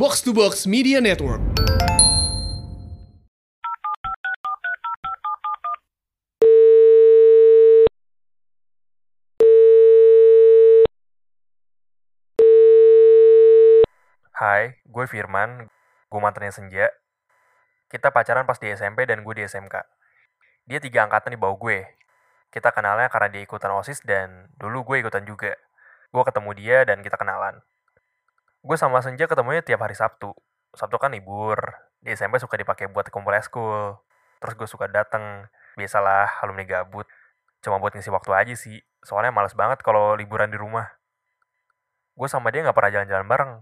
Box to Box Media Network. Hai, gue Firman, gue mantannya Senja. Kita pacaran pas di SMP dan gue di SMK. Dia tiga angkatan di bawah gue. Kita kenalnya karena dia ikutan OSIS dan dulu gue ikutan juga. Gue ketemu dia dan kita kenalan. Gue sama Senja ketemunya tiap hari Sabtu. Sabtu kan libur. Di SMP suka dipakai buat kumpul eskul. Terus gue suka dateng. Biasalah, alumni gabut. Cuma buat ngisi waktu aja sih. Soalnya males banget kalau liburan di rumah. Gue sama dia nggak pernah jalan-jalan bareng.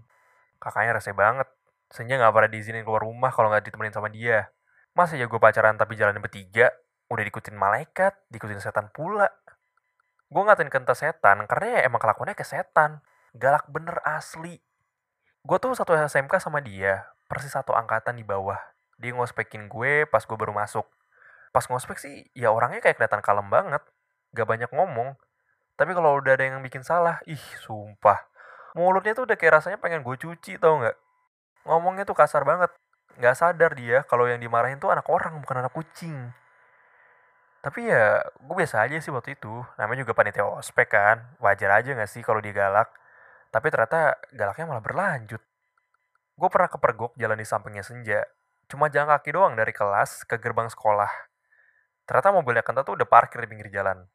Kakaknya rese banget. Senja nggak pernah diizinin keluar rumah kalau nggak ditemenin sama dia. Masa ya gue pacaran tapi jalan bertiga? Udah diikutin malaikat, diikutin setan pula. Gue ngatain kenta setan karena ya emang kelakuannya kayak setan. Galak bener asli. Gue tuh satu SMK sama dia, persis satu angkatan di bawah. Dia ngospekin gue pas gue baru masuk. Pas ngospek sih, ya orangnya kayak kelihatan kalem banget. Gak banyak ngomong. Tapi kalau udah ada yang bikin salah, ih sumpah. Mulutnya tuh udah kayak rasanya pengen gue cuci tau nggak? Ngomongnya tuh kasar banget. Nggak sadar dia kalau yang dimarahin tuh anak orang bukan anak kucing. Tapi ya gue biasa aja sih waktu itu. Namanya juga panitia ospek kan. Wajar aja gak sih kalau dia galak. Tapi ternyata galaknya malah berlanjut. Gue pernah kepergok jalan di sampingnya Senja. Cuma jalan kaki doang dari kelas ke gerbang sekolah. Ternyata mobilnya Kenta tuh udah parkir di pinggir jalan.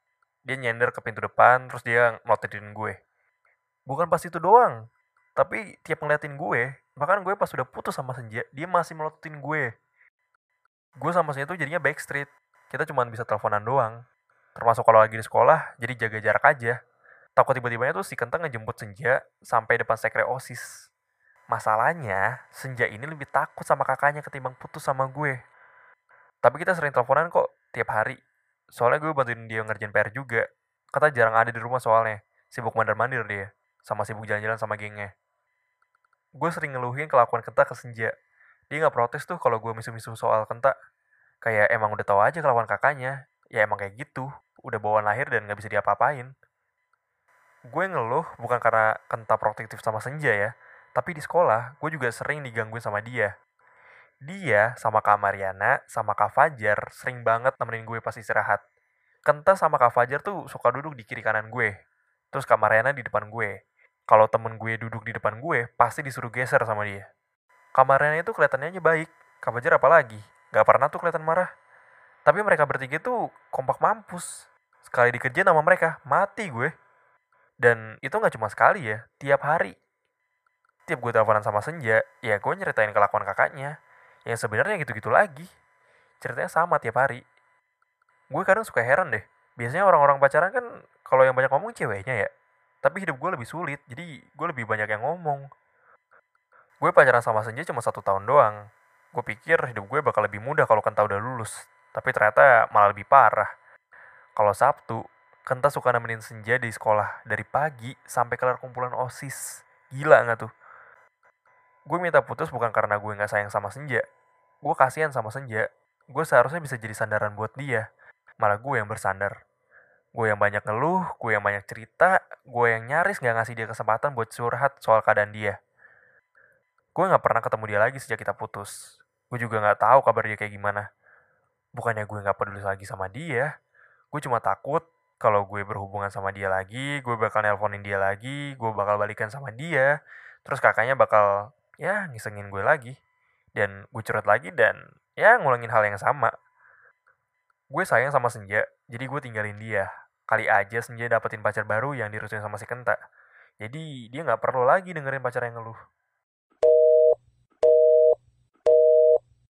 Dia nyender ke pintu depan, terus dia ngelototin gue. Bukan pas itu doang. Tapi tiap ngeliatin gue, bahkan gue pas udah putus sama Senja, dia masih melototin gue. Gue sama Senja tuh jadinya backstreet. Kita cuma bisa teleponan doang. Termasuk kalau lagi di sekolah, jadi jaga jarak aja. Takut tiba-tibanya tuh si Kentang ngejemput Senja sampai depan sekre OSIS. Masalahnya, Senja ini lebih takut sama kakaknya ketimbang putus sama gue. Tapi kita sering teleponan kok tiap hari. Soalnya gue bantuin dia ngerjain PR juga. Kata jarang ada di rumah soalnya. Sibuk mandar-mandir dia. Sama sibuk jalan-jalan sama gengnya. Gue sering ngeluhin kelakuan Kenta ke Senja. Dia nggak protes tuh kalau gue misu-misu soal Kenta. Kayak emang udah tahu aja kelakuan kakaknya. Ya emang kayak gitu. Udah bawaan lahir dan nggak bisa diapa-apain. Gue ngeluh bukan karena Kenta protektif sama Senja ya. Tapi di sekolah, gue juga sering digangguin sama dia. Dia sama Kak Mariana, sama Kak Fajar, sering banget nemenin gue pas istirahat. Kenta sama Kak Fajar tuh suka duduk di kiri kanan gue. Terus Kak Mariana di depan gue. Kalau temen gue duduk di depan gue, pasti disuruh geser sama dia. Kak Mariana itu kelihatannya aja baik. Kak Fajar apalagi. Gak pernah tuh kelihatan marah. Tapi mereka bertiga tuh kompak mampus. Sekali dikerjain sama mereka, mati gue. Dan itu nggak cuma sekali ya, tiap hari tiap gue teleponan sama Senja, ya gue nyeritain kelakuan kakaknya. Yang sebenarnya gitu-gitu lagi. Ceritanya sama tiap hari. Gue kadang suka heran deh. Biasanya orang-orang pacaran kan kalau yang banyak ngomong ceweknya ya. Tapi hidup gue lebih sulit, jadi gue lebih banyak yang ngomong. Gue pacaran sama Senja cuma satu tahun doang. Gue pikir hidup gue bakal lebih mudah kalau Kenta udah lulus. Tapi ternyata malah lebih parah. Kalau Sabtu, Kenta suka nemenin Senja di sekolah dari pagi sampai kelar kumpulan OSIS. Gila nggak tuh? gue minta putus bukan karena gue nggak sayang sama Senja. Gue kasihan sama Senja. Gue seharusnya bisa jadi sandaran buat dia. Malah gue yang bersandar. Gue yang banyak ngeluh, gue yang banyak cerita, gue yang nyaris nggak ngasih dia kesempatan buat curhat soal keadaan dia. Gue nggak pernah ketemu dia lagi sejak kita putus. Gue juga nggak tahu kabar dia kayak gimana. Bukannya gue nggak peduli lagi sama dia. Gue cuma takut kalau gue berhubungan sama dia lagi, gue bakal nelponin dia lagi, gue bakal balikan sama dia, terus kakaknya bakal ya ngisengin gue lagi dan gue curhat lagi dan ya ngulangin hal yang sama. Gue sayang sama Senja jadi gue tinggalin dia. Kali aja Senja dapetin pacar baru yang dirusuhin sama si Kenta. Jadi dia nggak perlu lagi dengerin pacar yang ngeluh